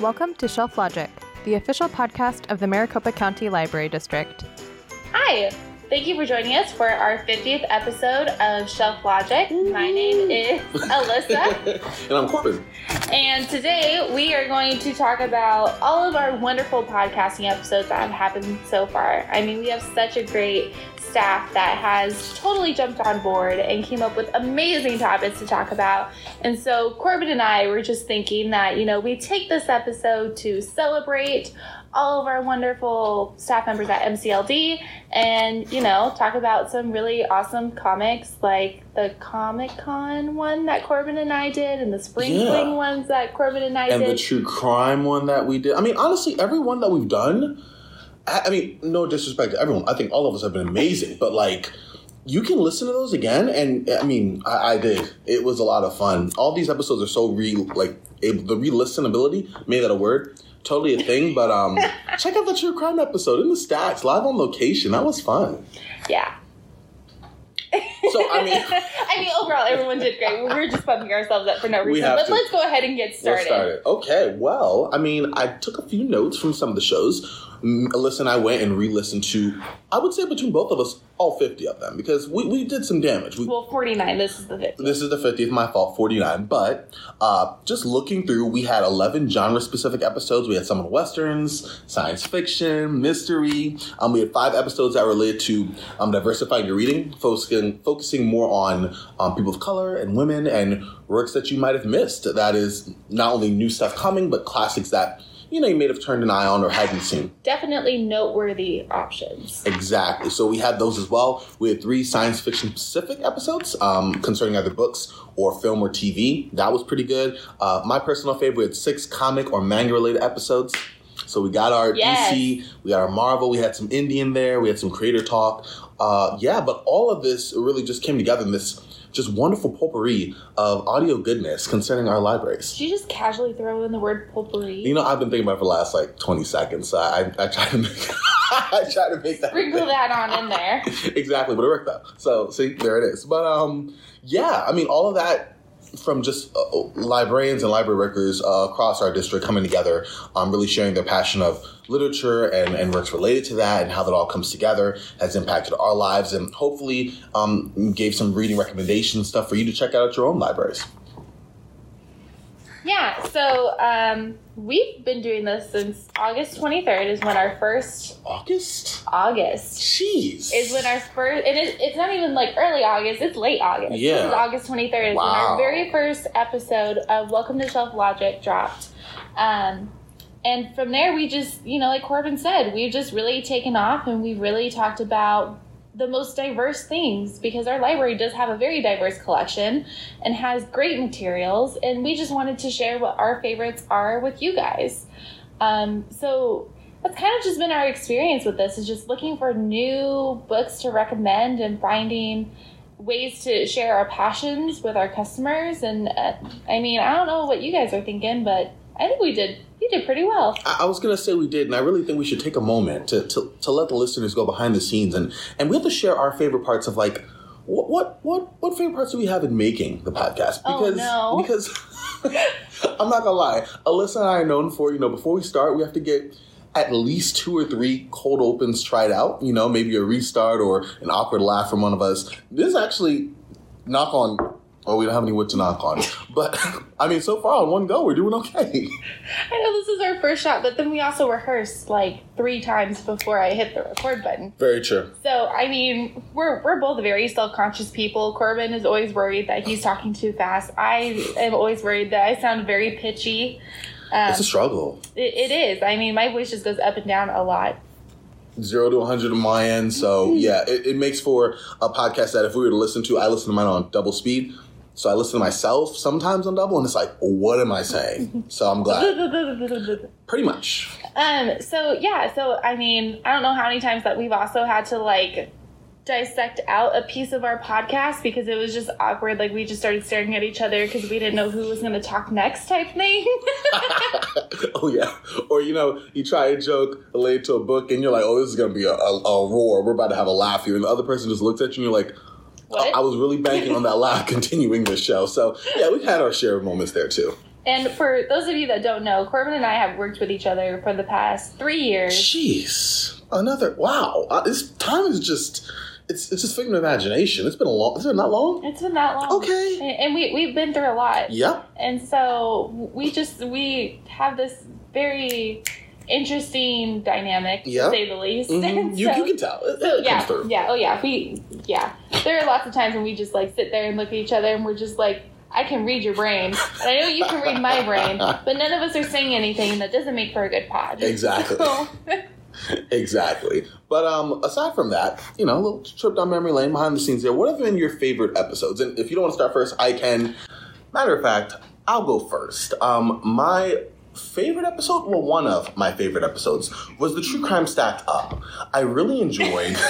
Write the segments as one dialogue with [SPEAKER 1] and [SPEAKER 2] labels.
[SPEAKER 1] Welcome to Shelf Logic, the official podcast of the Maricopa County Library District.
[SPEAKER 2] Hi, thank you for joining us for our 50th episode of Shelf Logic. My name is Alyssa,
[SPEAKER 3] and I'm Corbin.
[SPEAKER 2] and today we are going to talk about all of our wonderful podcasting episodes that have happened so far. I mean, we have such a great staff that has totally jumped on board and came up with amazing topics to talk about. And so Corbin and I were just thinking that, you know, we take this episode to celebrate all of our wonderful staff members at MCLD and, you know, talk about some really awesome comics like the Comic Con one that Corbin and I did and the Spring
[SPEAKER 3] Yeah.
[SPEAKER 2] Fling ones that Corbin and I did.
[SPEAKER 3] And the true crime one that we did. I mean, honestly, every one that we've done, I, I mean, no disrespect to everyone. I think all of us have been amazing, but like, you can listen to those again, and I mean, I, I did. It was a lot of fun. All these episodes are so re like able, the re-listenability made that a word. Totally a thing, but um, check out the true crime episode in the stacks, live on location. That was fun.
[SPEAKER 2] yeah.
[SPEAKER 3] So I mean,
[SPEAKER 2] I mean, overall, everyone did great. We were just pumping ourselves up for no reason. But
[SPEAKER 3] to.
[SPEAKER 2] let's go ahead and get
[SPEAKER 3] Let's
[SPEAKER 2] started.
[SPEAKER 3] start it. Okay, well, I mean, I took a few notes from some of the shows. Alyssa and I went and re-listened to, I would say between both of us, all 50 of them, because we, we did some damage. We,
[SPEAKER 2] Well, 49. This is the 50.
[SPEAKER 3] this is the 50th, my fault, 49. But uh, just looking through, we had 11 genre-specific episodes. We had some on westerns, science fiction, mystery. Um, we had five episodes that related to um, diversifying your reading, focusing, focusing more on um, people of color and women and works that you might have missed. That is not only new stuff coming, but classics that, you know, you may have turned an eye on or hadn't seen.
[SPEAKER 2] Definitely noteworthy options.
[SPEAKER 3] Exactly. So we had those as well. We had three science fiction specific episodes um, concerning either books or film or TV. That was pretty good. Uh, my personal favorite, we had six comic or manga related episodes. So we got our
[SPEAKER 2] Yes.
[SPEAKER 3] DC, we got our Marvel, we had some indie in there, we had some creator talk. Uh, yeah, but all of this really just came together in this just wonderful potpourri of audio goodness concerning our libraries.
[SPEAKER 2] Did you just casually throw in the word potpourri?
[SPEAKER 3] You know, I've been thinking about it for the last like 20 seconds. So I, I try to make I try to make that
[SPEAKER 2] Sprinkle that on in there.
[SPEAKER 3] exactly, but it worked out. So see, there it is. But um, yeah, I mean, all of that from just uh, librarians and library workers uh, across our district coming together, um, really sharing their passion of literature and, and works related to that and how that all comes together has impacted our lives and hopefully um, gave some reading recommendations stuff for you to check out at your own libraries.
[SPEAKER 2] Yeah, so um, we've been doing this since August 23rd is when our first
[SPEAKER 3] August?
[SPEAKER 2] August
[SPEAKER 3] Jeez.
[SPEAKER 2] is when our first and it's not even like early August, it's late August. This
[SPEAKER 3] Yeah.
[SPEAKER 2] is August 23rd is when our very first episode of Welcome to Shelf Logic dropped. Um, and from there we just, you know, like Corbin said, we've just really taken off and we've really talked about the most diverse things because our library does have a very diverse collection and has great materials and we just wanted to share what our favorites are with you guys. Um, so that's kind of just been our experience with this is just looking for new books to recommend and finding ways to share our passions with our customers and uh, i mean i don't know what you guys are thinking but i think we did we did pretty well
[SPEAKER 3] I I was gonna say we did, and I really think we should take a moment to, to, to let the listeners go behind the scenes, and, and we have to share our favorite parts of like what what what what favorite parts do we have in making the podcast?
[SPEAKER 2] Oh,
[SPEAKER 3] Because
[SPEAKER 2] no.
[SPEAKER 3] because I'm not gonna lie, Alyssa and I are known for you know before we start we have to get at least two or three cold opens tried out. You know, maybe a restart or an awkward laugh from one of us. This actually knock on. Oh, we don't have any wood to knock on, but I mean, so far on one go, we're doing okay.
[SPEAKER 2] i know this is our first shot but then we also rehearsed like three times before i hit the record button
[SPEAKER 3] Very true.
[SPEAKER 2] so i mean we're, we're both very self-conscious people corbin is always worried that he's talking too fast i am always worried that i sound very pitchy um,
[SPEAKER 3] It's a struggle.
[SPEAKER 2] it, it is i mean my voice just goes up and down a lot
[SPEAKER 3] zero to 100 on my end. So, yeah, it, it makes for a podcast that if we were to listen to, I listen to mine on double speed. So I listen to myself sometimes on double, and it's like, what am I saying? So I'm glad. Pretty much.
[SPEAKER 2] Um, so yeah, so I mean, I don't know how many times that we've also had to like dissect out a piece of our podcast because it was just awkward. Like we just started staring at each other because we didn't know who was going to talk next, type thing.
[SPEAKER 3] oh, yeah. Or, you know, you try a joke related to a book, and you're like, oh, this is going to be a, a, a roar. We're about to have a laugh here. And the other person just looks at you, and you're like,
[SPEAKER 2] What?
[SPEAKER 3] I was really banking on that laugh continuing the show. So, yeah, we've had our share of moments there, too.
[SPEAKER 2] And for those of you that don't know, Corbin and I have worked with each other for the past three years.
[SPEAKER 3] Jeez, another wow! Uh, this time is just. It's, it's just figment of imagination. It's been a long. It's been not long.
[SPEAKER 2] It's been that long.
[SPEAKER 3] Okay.
[SPEAKER 2] And, and we, we've been through a lot.
[SPEAKER 3] Yep.
[SPEAKER 2] And so we just, we have this very interesting dynamic,
[SPEAKER 3] Yep.
[SPEAKER 2] to say the least.
[SPEAKER 3] Mhm.
[SPEAKER 2] And
[SPEAKER 3] you, you, can tell. It,
[SPEAKER 2] So
[SPEAKER 3] it
[SPEAKER 2] yeah,
[SPEAKER 3] through.
[SPEAKER 2] yeah, oh yeah, we yeah. There are lots of times when we just like sit there and look at each other and we're just like, I can read your brain, and I know you can read my brain, but none of us are saying anything, and that doesn't make for a good pod.
[SPEAKER 3] Exactly.
[SPEAKER 2] So,
[SPEAKER 3] Exactly. But um, aside from that, you know, a little trip down memory lane behind the scenes there. What have been your favorite episodes? And if you don't want to start first, I can. Matter of fact, I'll go first. Um, my favorite episode, well, one of my favorite episodes, was the True Crime Stacked Up. I really enjoyed.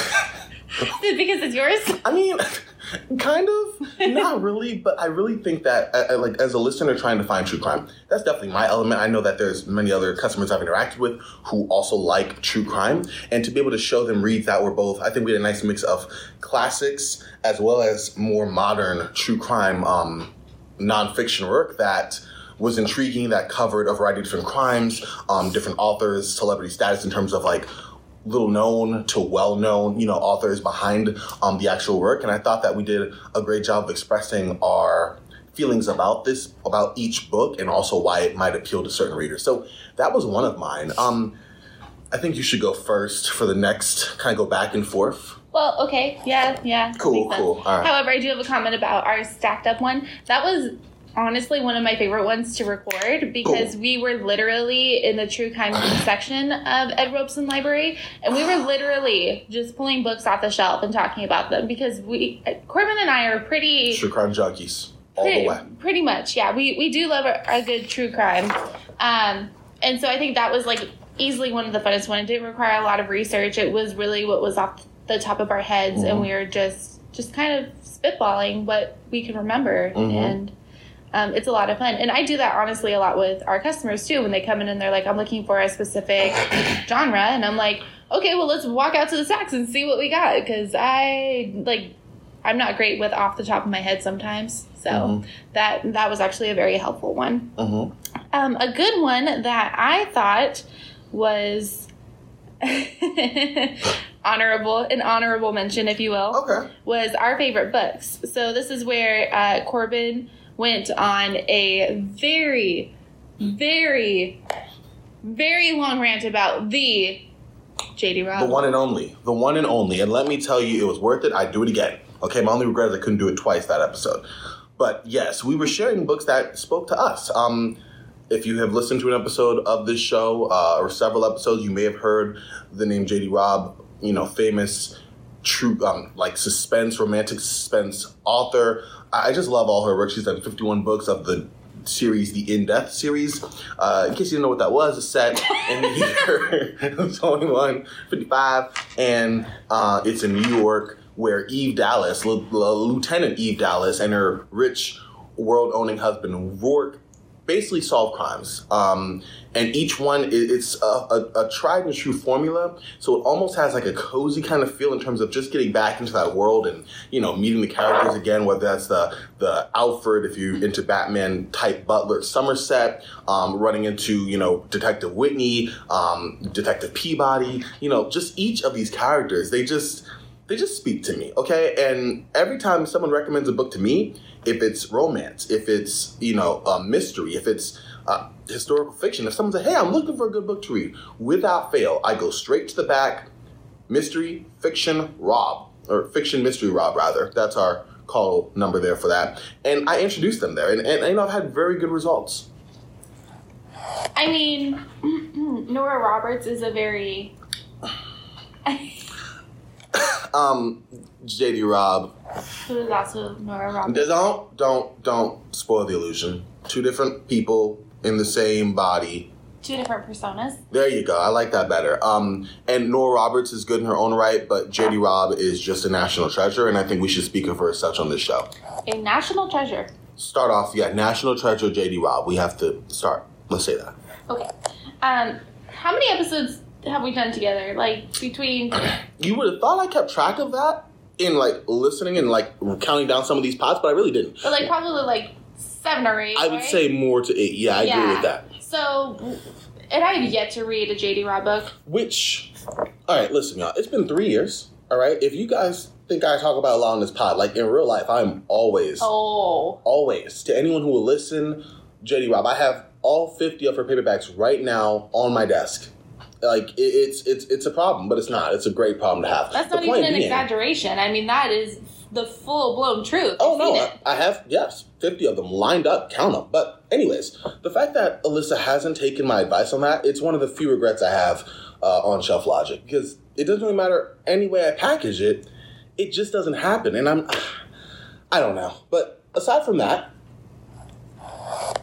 [SPEAKER 2] because it's yours.
[SPEAKER 3] I mean, kind of, not really, but I really think that, uh, uh, like, as a listener trying to find true crime, that's definitely my element. I know that there's many other customers I've interacted with who also like true crime, and to be able to show them reads that were both, I think we had a nice mix of classics as well as more modern true crime um, nonfiction work that was intriguing that covered a variety of different crimes, um, different authors, celebrity status in terms of like little known to well known, you know, authors behind um, the actual work. And I thought that we did a great job of expressing our feelings about this, about each book, and also why it might appeal to certain readers. So that was one of mine. Um, I think you should go first for the next, kind of go back and forth.
[SPEAKER 2] Well, okay, yeah, yeah.
[SPEAKER 3] Cool, cool. All right.
[SPEAKER 2] However, I do have a comment about our stacked up one. That was honestly one of my favorite ones to record because
[SPEAKER 3] Cool.
[SPEAKER 2] we were literally in the true crime section of Ed Robson Library, and we were literally just pulling books off the shelf and talking about them because we, Corbin and I are pretty
[SPEAKER 3] True crime junkies, all
[SPEAKER 2] pretty,
[SPEAKER 3] the way.
[SPEAKER 2] pretty much, yeah. We we do love a, a good true crime, um, and so I think that was like easily one of the funnest one. It didn't require a lot of research. It was really what was off the top of our heads, and
[SPEAKER 3] Mhm.
[SPEAKER 2] we were just just kind of spitballing what we can remember,
[SPEAKER 3] Mhm.
[SPEAKER 2] and um, it's a lot of fun. And I do that honestly a lot with our customers too. When they come in and they're like, "I'm looking for a specific genre," and I'm like, "Okay, well, let's walk out to the stacks and see what we got," because I like. I'm not great with off the top of my head sometimes, so
[SPEAKER 3] Mhm.
[SPEAKER 2] that that was actually a very helpful one.
[SPEAKER 3] hmm
[SPEAKER 2] Um, a good one that I thought was honorable, an honorable mention, if you will,
[SPEAKER 3] Okay.
[SPEAKER 2] was our favorite books. So this is where uh, Corbin went on a very, very, very long rant about the JD Robb.
[SPEAKER 3] The one and only. The one and only. And let me tell you, it was worth it. I'd do it again. Okay, my only regret is I couldn't do it twice that episode. But yes, we were sharing books that spoke to us. Um, if you have listened to an episode of this show uh, or several episodes, you may have heard the name JD Robb, you know, famous true um, like suspense, romantic suspense author. I just love all her work. She's done 51 books of the series, the In Death series. Uh, in case you didn't know what that was, it's set in the year 2155, and uh, it's in New York, where Eve Dallas, L- L- Lieutenant Eve Dallas, and her rich, world-owning husband Roarke basically solve crimes. Um, and each one, it's a, a, a tried and true formula. So it almost has like a cozy kind of feel in terms of just getting back into that world and, you know, meeting the characters again, whether that's the, the Alfred, if you're into Batman type butler, Somerset, um, running into, you know, Detective Whitney, um, Detective Peabody, you know, just each of these characters, they just, they just speak to me, okay? And every time someone recommends a book to me, if it's romance, if it's you know a mystery, if it's uh, historical fiction, if someone says, "Hey, I'm looking for a good book to read," without fail, I go straight to the back. Mystery, fiction, Robb, or fiction, mystery, Robb, rather. That's our call number there for that. And I introduced them there, and, and, you know I've had very good results.
[SPEAKER 2] I mean, Nora Roberts is a very
[SPEAKER 3] Um, JD Robb,
[SPEAKER 2] who is also Nora Roberts.
[SPEAKER 3] don't don't don't spoil the illusion. Two different people in the same body
[SPEAKER 2] Two different personas.
[SPEAKER 3] There you go. I like that better. Um, and Nora Roberts is good in her own right, but JD Robb is just a national treasure, and I think we should speak of her as such on this show.
[SPEAKER 2] A national treasure.
[SPEAKER 3] Start off, yeah, national treasure JD Robb. We have to start. Let's say that.
[SPEAKER 2] Okay. Um, how many episodes have we done together? Like between
[SPEAKER 3] You would have thought I kept track of that in like listening and like counting down some of these pots, but I really didn't.
[SPEAKER 2] but like probably like seven or eight.
[SPEAKER 3] I would
[SPEAKER 2] right?
[SPEAKER 3] say more to eight. Yeah, I agree with that.
[SPEAKER 2] So, and I have yet to read a J.D. Robb book.
[SPEAKER 3] Which, all right, listen, y'all. It's been three years. All right, if you guys think I talk about a lot on this pod, like in real life, I'm always,
[SPEAKER 2] Oh,
[SPEAKER 3] always to anyone who will listen. JD Robb, I have all fifty of her paperbacks right now on my desk. Like it, it's it's it's a problem, but it's not. It's a great problem to have.
[SPEAKER 2] that's
[SPEAKER 3] The
[SPEAKER 2] not
[SPEAKER 3] point
[SPEAKER 2] even an
[SPEAKER 3] being-
[SPEAKER 2] exaggeration. I mean, that is the full blown truth.
[SPEAKER 3] Oh
[SPEAKER 2] I've
[SPEAKER 3] no, I. I have yes, fifty of them lined up. Count them. But anyways, the fact that Alyssa hasn't taken my advice on that, it's one of the few regrets I have uh, on Shelf Logic because it doesn't really matter any way I package it, it just doesn't happen, and I'm I don't know. But aside from that,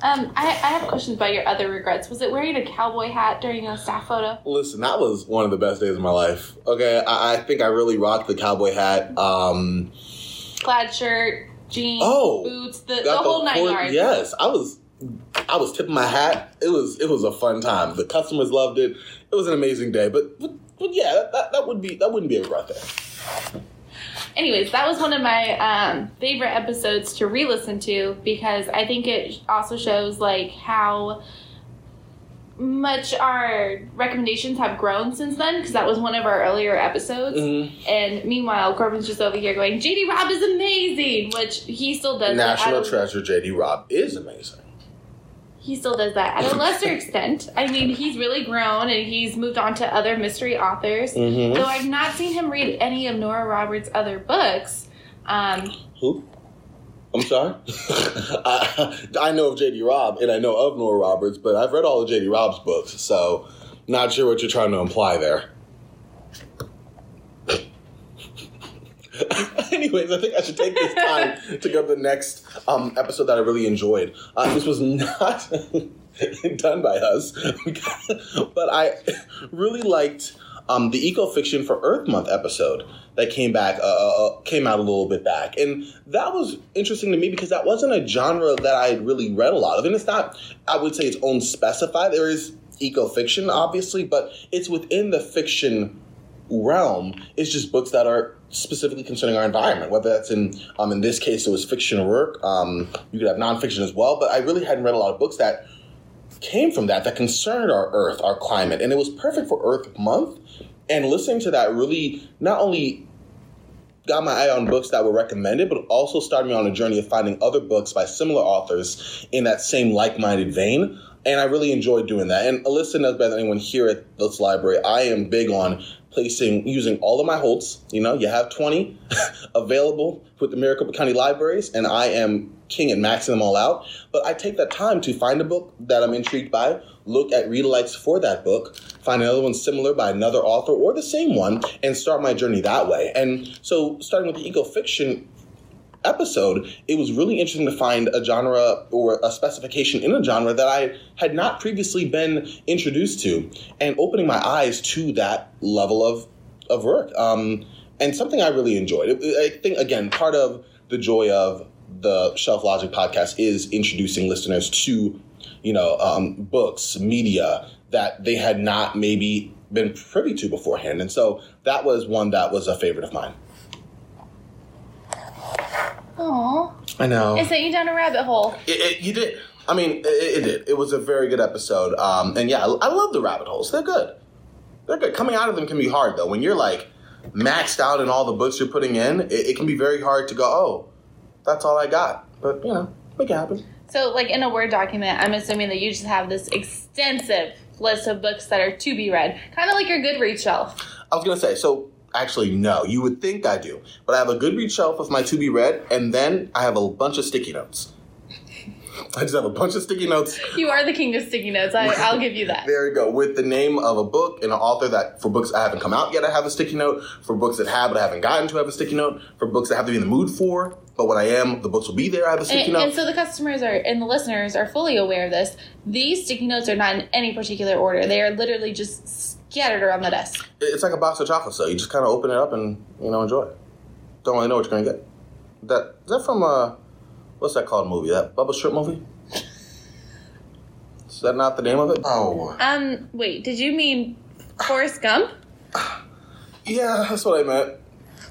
[SPEAKER 2] Um, I, I have questions about your other regrets. Was it wearing a cowboy hat during a staff photo?
[SPEAKER 3] listen, that was one of the best days of my life. Okay, I, I think I really rocked the cowboy hat. Um,
[SPEAKER 2] Plaid shirt, jeans,
[SPEAKER 3] Oh,
[SPEAKER 2] boots, the, the whole nine
[SPEAKER 3] cord-
[SPEAKER 2] yards.
[SPEAKER 3] Yes, I was. I was tipping my hat. It was it was a fun time. The customers loved it. It was an amazing day. But but, but yeah, that, that, that would be that wouldn't be a regret there.
[SPEAKER 2] Anyways, that was one of my um, favorite episodes to re-listen to because I think it also shows like how much our recommendations have grown since then because that was one of our earlier episodes.
[SPEAKER 3] Mhm.
[SPEAKER 2] And meanwhile, Corbin's just over here going, "JD Robb is amazing," which he still does.
[SPEAKER 3] National treasure JD Robb is amazing.
[SPEAKER 2] He still does that at a lesser extent. I mean, he's really grown and he's moved on to other mystery authors.
[SPEAKER 3] Mhm.
[SPEAKER 2] Though I've not seen him read any of Nora Roberts' other books. Um,
[SPEAKER 3] Who? I'm sorry. I, I know of JD Robb and I know of Nora Roberts, but I've read all of JD Robb's books, so not sure what you're trying to imply there. Anyways, I think I should take this time to go to the next um, episode that I really enjoyed. Uh, this was not done by us, but I really liked um, the Eco Fiction for Earth Month episode that came back, uh, uh, came out a little bit back, and that was interesting to me because that wasn't a genre that I had really read a lot of, and it's not, I would say, its own specified. There is eco fiction, obviously, but it's within the fiction realm is just books that are specifically concerning our environment whether that's in um, in this case it was fiction work um, you could have nonfiction as well but i really hadn't read a lot of books that came from that that concerned our earth our climate and it was perfect for earth month and listening to that really not only got my eye on books that were recommended but also started me on a journey of finding other books by similar authors in that same like-minded vein and I really enjoyed doing that. And Alyssa knows better than anyone here at this library. I am big on placing, using all of my holds. You know, you have 20 available with the Maricopa County Libraries, and I am king and maxing them all out. But I take that time to find a book that I'm intrigued by, look at read likes for that book, find another one similar by another author or the same one, and start my journey that way. And so, starting with the eco fiction episode, it was really interesting to find a genre or a specification in a genre that I had not previously been introduced to, and opening my eyes to that level of of work. Um, and something I really enjoyed. I think again, part of the joy of the Shelf Logic podcast is introducing listeners to, you know, um, books, media that they had not maybe been privy to beforehand. And so that was one that was a favorite of mine.
[SPEAKER 2] Aw.
[SPEAKER 3] I know.
[SPEAKER 2] It sent you down a rabbit hole.
[SPEAKER 3] It, it, you did. I mean, it, it did. It was a very good episode. Um, and yeah, I, I love the rabbit holes. They're good. They're good. Coming out of them can be hard though. When you're like maxed out in all the books you're putting in, it, it can be very hard to go. Oh, that's all I got. But you know, make it happen.
[SPEAKER 2] So, like in a Word document, I'm assuming that you just have this extensive list of books that are to be read, kind of like your Goodreads shelf.
[SPEAKER 3] I was gonna say so. Actually, no. You would think I do, but I have a Goodreads shelf of my to be read, and then I have a bunch of sticky notes. I just have a bunch of sticky notes
[SPEAKER 2] You are the king of sticky notes. I, I'll give you that.
[SPEAKER 3] There you go. With the name of a book and an author that for books that haven't come out yet, I have a sticky note. For books that have but I haven't gotten to, I have a sticky note. For books that I have to be in the mood for, but when I am, the books will be there. I have a sticky
[SPEAKER 2] And,
[SPEAKER 3] note.
[SPEAKER 2] and so the customers are and the listeners are fully aware of this. These sticky notes are not in any particular order. They are literally just scattered around the desk.
[SPEAKER 3] it's like a box of chocolates, though. You just kind of open it up and you know enjoy it. Don't really know what you're gonna get. That is that from uh, what's that called movie? That Bubba Strip movie? Is that not the name of it? Oh,
[SPEAKER 2] Um, wait, did you mean Forrest Gump?
[SPEAKER 3] yeah, that's what I meant.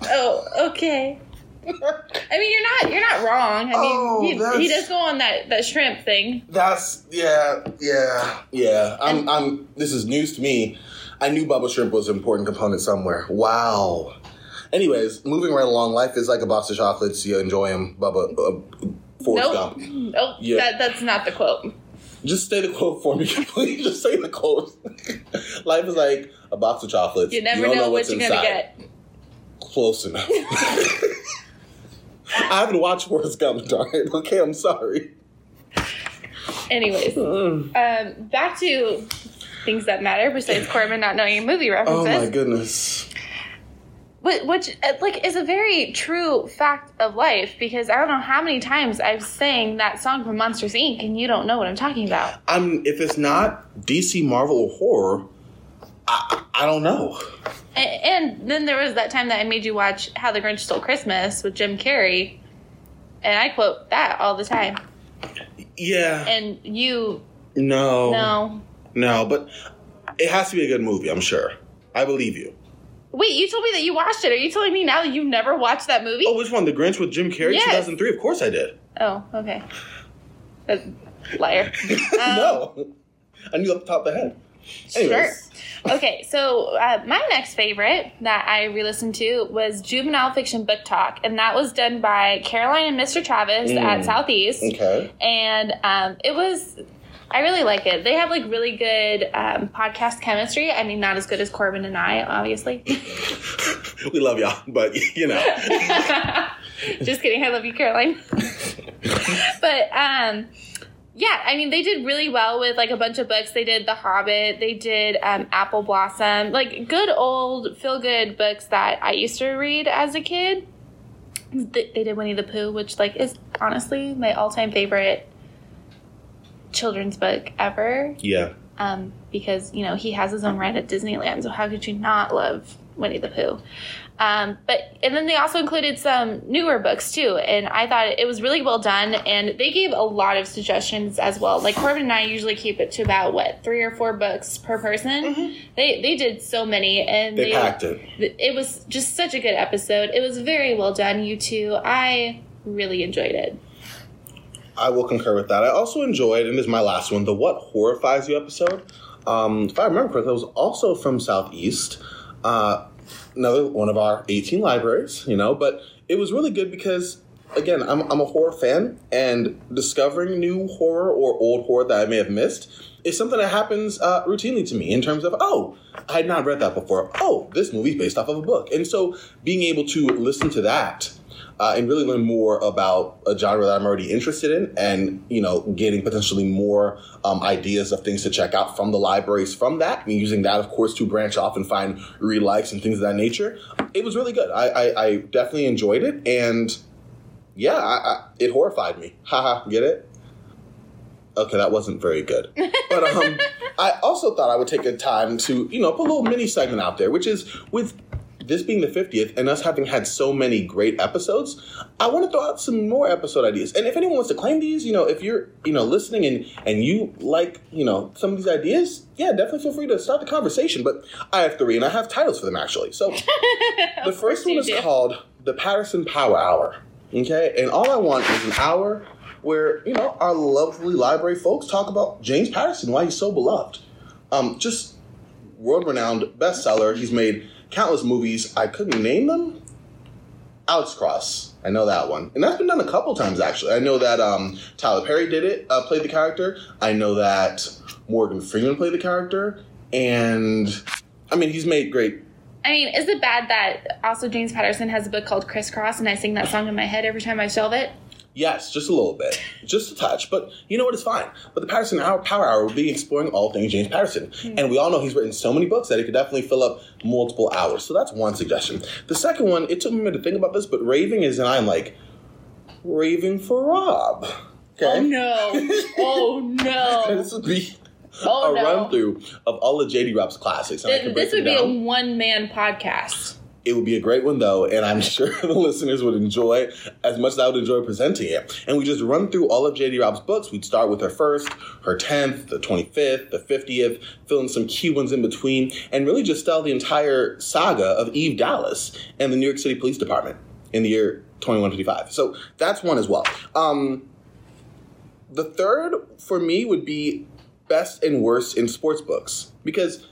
[SPEAKER 2] Oh, okay. I mean, you're not you're not wrong. I mean,
[SPEAKER 3] Oh,
[SPEAKER 2] he,
[SPEAKER 3] that's-
[SPEAKER 2] he does go on that that shrimp thing.
[SPEAKER 3] That's yeah, yeah, yeah. I'm, I'm. This is news to me. I knew Bubba Shrimp was an important component somewhere. Wow. Anyways, moving right along. Life is like a box of chocolates. You enjoy them, Bubba. Uh, Forrest
[SPEAKER 2] Nope.
[SPEAKER 3] Gump.
[SPEAKER 2] Nope.
[SPEAKER 3] Yeah.
[SPEAKER 2] That, that's not the quote.
[SPEAKER 3] Just say the quote for me, please. Just say the quote. Life is like a box of chocolates.
[SPEAKER 2] You never
[SPEAKER 3] don't
[SPEAKER 2] know, what
[SPEAKER 3] what's
[SPEAKER 2] you're gonna
[SPEAKER 3] inside.
[SPEAKER 2] get.
[SPEAKER 3] Close enough. I haven't watched Forrest Gump, darn it. Okay, I'm sorry.
[SPEAKER 2] Anyways,
[SPEAKER 3] Mm.
[SPEAKER 2] um, back to things that matter besides Corbin not knowing movie
[SPEAKER 3] Oh
[SPEAKER 2] references.
[SPEAKER 3] my goodness.
[SPEAKER 2] Which uh, like is a very true fact of life because I don't know how many times I've sang that song from Monsters Inc. and you don't know what I'm talking about.
[SPEAKER 3] I'm if it's not DC, Marvel, or horror, I, I don't know.
[SPEAKER 2] A- And then there was that time that I made you watch How the Grinch Stole Christmas with Jim Carrey, and I quote that all the time.
[SPEAKER 3] Yeah,
[SPEAKER 2] And you
[SPEAKER 3] no,
[SPEAKER 2] no.
[SPEAKER 3] No, but it has to be a good movie. I'm sure. I believe you.
[SPEAKER 2] Wait, you told me that you watched it. Are you telling me now that you never watched that movie?
[SPEAKER 3] Oh, which one? The Grinch with Jim Carrey,
[SPEAKER 2] Yes.
[SPEAKER 3] 2003. Of course, I did.
[SPEAKER 2] Oh, okay. Uh, liar. Um,
[SPEAKER 3] no, I knew off the top of the head. Anyways.
[SPEAKER 2] Sure. Okay, so uh, my next favorite that I re-listened to was Juvenile Fiction Book Talk, and that was done by Caroline and Mr. Travis
[SPEAKER 3] Mm.
[SPEAKER 2] at Southeast,
[SPEAKER 3] Okay.
[SPEAKER 2] and um, it was. I really like it. They have like really good um, podcast chemistry. I mean, not as good as Corbin and I, obviously.
[SPEAKER 3] we love y'all, but you know.
[SPEAKER 2] Just kidding. I love you, Caroline. but um, yeah, I mean, they did really well with like a bunch of books. They did The Hobbit. They did um, Apple Blossom, like good old feel good books that I used to read as a kid. They they did Winnie the Pooh, which like is honestly my all time favorite children's book ever
[SPEAKER 3] Yeah.
[SPEAKER 2] um, because you know he has his own ride at Disneyland. So how could you not love Winnie the Pooh? Um, but and then they also included some newer books too, and I thought it was really well done. And they gave a lot of suggestions as well. Like Corbin and I usually keep it to about what three or four books per person. They they did so many, and
[SPEAKER 3] They packed it.
[SPEAKER 2] It was just such a good episode. It was very well done. You two, I really enjoyed it.
[SPEAKER 3] I will concur with that. I also enjoyed, and this is my last one, the What Horrifies You episode. Um, if I remember correctly, it was also from Southeast. Uh, another one of our 18 libraries, you know, but it was really good because, again, I'm, I'm a horror fan, and discovering new horror or old horror that I may have missed is something that happens uh, routinely to me in terms of, oh, I had not read that before. Oh, this movie's based off of a book. And so being able to listen to that uh, and really learn more about a genre that I'm already interested in, and you know, getting potentially more um, ideas of things to check out from the libraries from that, and using that, of course, to branch off and find read likes and things of that nature. It was really good. I, I, I definitely enjoyed it, and yeah, I, I, it horrified me. Haha, get it? Okay, that wasn't very good. But um, I also thought I would take a time to, you know, put a little mini segment out there, which is with this being the 50th and us having had so many great episodes, I want to throw out some more episode ideas. And if anyone wants to claim these, you know, if you're, you know, listening and and you like, you know, some of these ideas, yeah, definitely feel free to start the conversation. But I have three and I have titles for them actually. So the first one is
[SPEAKER 2] do.
[SPEAKER 3] called the Patterson Power Hour. Okay? And all I want is an hour where, you know, our lovely library folks talk about James Patterson, why he's so beloved. Um, just world renowned bestseller. He's made countless movies. I couldn't name them. Alex Cross. I know that one. And that's been done a couple times actually. I know that um, Tyler Perry did it, uh, played the character. I know that Morgan Freeman played the character. And I mean, he's made great
[SPEAKER 2] I mean, is it bad that also James Patterson has a book called Crisscross and I sing that song in my head every time I shelve it?
[SPEAKER 3] Yes, just a little bit, just a touch. But you know what? It's fine. But the Patterson Hour Power Hour will be exploring all things James Patterson, hmm. and we all know he's written so many books that it could definitely fill up multiple hours. So that's one suggestion. The second one, it took me a minute to think about this, but raving is, and I'm like, raving for Robb. Okay.
[SPEAKER 2] Oh no. Oh no.
[SPEAKER 3] this would be
[SPEAKER 2] Oh
[SPEAKER 3] a
[SPEAKER 2] no.
[SPEAKER 3] run through of all of JD Robb's classics.
[SPEAKER 2] Th- this would be a one man podcast.
[SPEAKER 3] It would be a great one, though, and I'm sure the listeners would enjoy as much as I would enjoy presenting it. And we just run through all of JD Robb's books. We'd start with her first, her 10th, the 25th, the 50th, fill in some key ones in between, and really just tell the entire saga of Eve Dallas and the New York City Police Department in the year 2155. So that's one as well. Um, the third for me would be best and worst in sports books because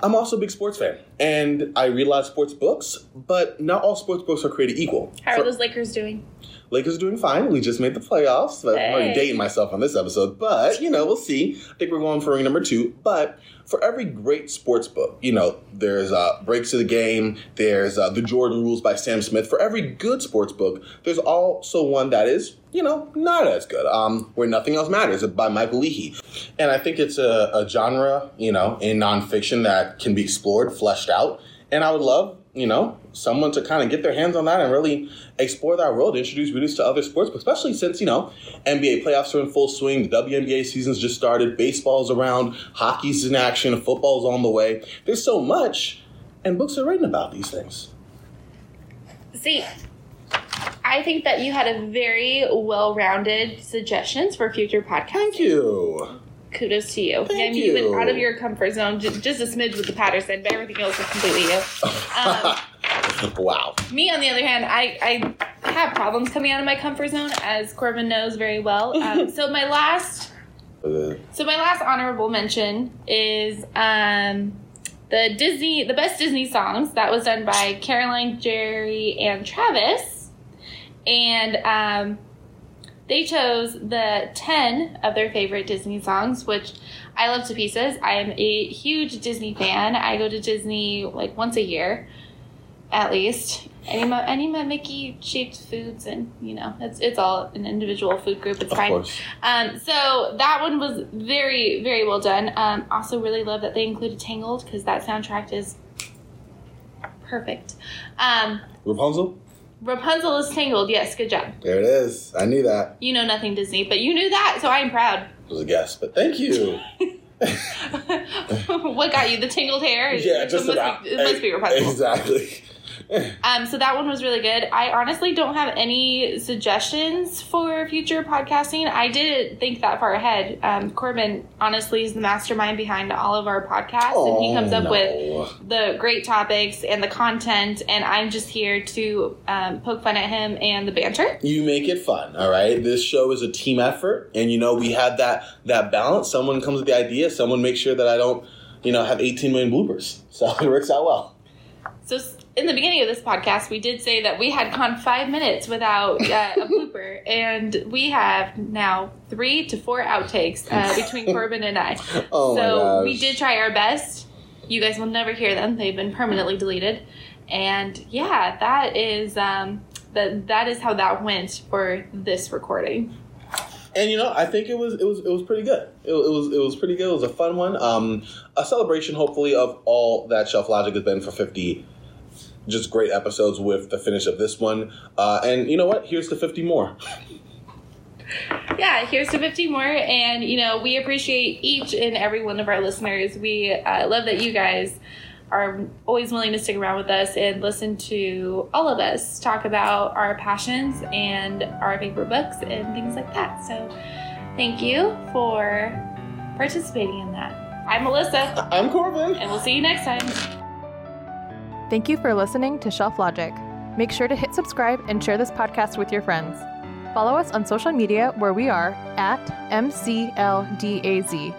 [SPEAKER 3] I'm also a big sports fan and I read a lot of sports books, but not all sports books are created equal.
[SPEAKER 2] How are those Lakers doing?
[SPEAKER 3] Lakers are doing fine. We just made the playoffs. But I'm already dating myself on this episode. But, you know, we'll see. I think we're going for ring number two. But for every great sports book, you know, there's uh, Breaks of the Game, there's uh, The Jordan Rules by Sam Smith. For every good sports book, there's also one that is, you know, not as good. Um, When Nothing Else Matters by Michael Leahy. And I think it's a, a genre, you know, in nonfiction that can be explored, fleshed out. And I would love, you know, someone to kind of get their hands on that and really explore that world, introduce readers to other sports, especially since, you know, NBA playoffs are in full swing, the WNBA season's just started, baseball's around, hockey's in action, football's on the way. There's so much, and books are written about these things.
[SPEAKER 2] See, I think that you had a very well-rounded suggestions for future podcasts.
[SPEAKER 3] Thank you.
[SPEAKER 2] Kudos to you.
[SPEAKER 3] Thank
[SPEAKER 2] I mean, you went out of your comfort zone, just, just a smidge with the Patterson, but everything else was completely you. Um,
[SPEAKER 3] wow.
[SPEAKER 2] Me, on the other hand, I, I have problems coming out of my comfort zone, as Corbin knows very well. Um, so my last,
[SPEAKER 3] Uh,
[SPEAKER 2] so my last honorable mention is um, the Disney, the best Disney songs that was done by Caroline, Jerry, and Travis, and um, they chose the 10 of their favorite Disney songs, which I love to pieces. I am a huge Disney fan. I go to Disney like once a year, at least. Any need my, I my Mickey shaped foods, and you know, it's, it's all an individual food group. It's
[SPEAKER 3] of
[SPEAKER 2] fine.
[SPEAKER 3] course.
[SPEAKER 2] Um, so that one was very, very well done. Um, also, really love that they included Tangled because that soundtrack is perfect. Um,
[SPEAKER 3] Rapunzel?
[SPEAKER 2] Rapunzel is Tangled. Yes, good job.
[SPEAKER 3] There it is. I knew that.
[SPEAKER 2] You know nothing Disney, but you knew that, so I am proud.
[SPEAKER 3] It was a guess, but thank you.
[SPEAKER 2] what got you? The tangled hair?
[SPEAKER 3] yeah,
[SPEAKER 2] It
[SPEAKER 3] just
[SPEAKER 2] must
[SPEAKER 3] about.
[SPEAKER 2] Be, it must be Rapunzel.
[SPEAKER 3] Exactly.
[SPEAKER 2] Um, so that one was really good. I honestly don't have any suggestions for future podcasting. I didn't think that far ahead. Um, Corbin honestly is the mastermind behind all of our podcasts, and he comes up
[SPEAKER 3] Oh, no.
[SPEAKER 2] with the great topics and the content, and I'm just here to um, poke fun at him and the banter.
[SPEAKER 3] you make it fun all right this show is a team effort and you know we had that that balance someone comes with the idea someone makes sure that i don't you know have 18 million bloopers so it works out well
[SPEAKER 2] So in the beginning of this podcast, we did say that we had gone five minutes without uh, a blooper, and we have now three to four outtakes uh, between Corbin and I.
[SPEAKER 3] oh
[SPEAKER 2] so we did try our best. You guys will never hear them; they've been permanently deleted. And yeah, that is um, that that is how that went for this recording.
[SPEAKER 3] and you know i think it was it was it was pretty good it, it was it was pretty good it was a fun one um a celebration hopefully of all that shelf logic has been for 50 just great episodes with the finish of this one uh and you know what here's to 50 more
[SPEAKER 2] yeah, here's to 50 more. And, you know, we appreciate each and every one of our listeners. We uh, love that you guys are always willing to stick around with us and listen to all of us talk about our passions and our favorite books and things like that. So, thank you for participating in that. I'm Alyssa,
[SPEAKER 3] i'm corbin
[SPEAKER 2] and we'll see you next time.
[SPEAKER 1] Thank you for listening to Shelf Logic. Make sure to hit subscribe and share this podcast with your friends. Follow us on social media where we are at MCLDAZ.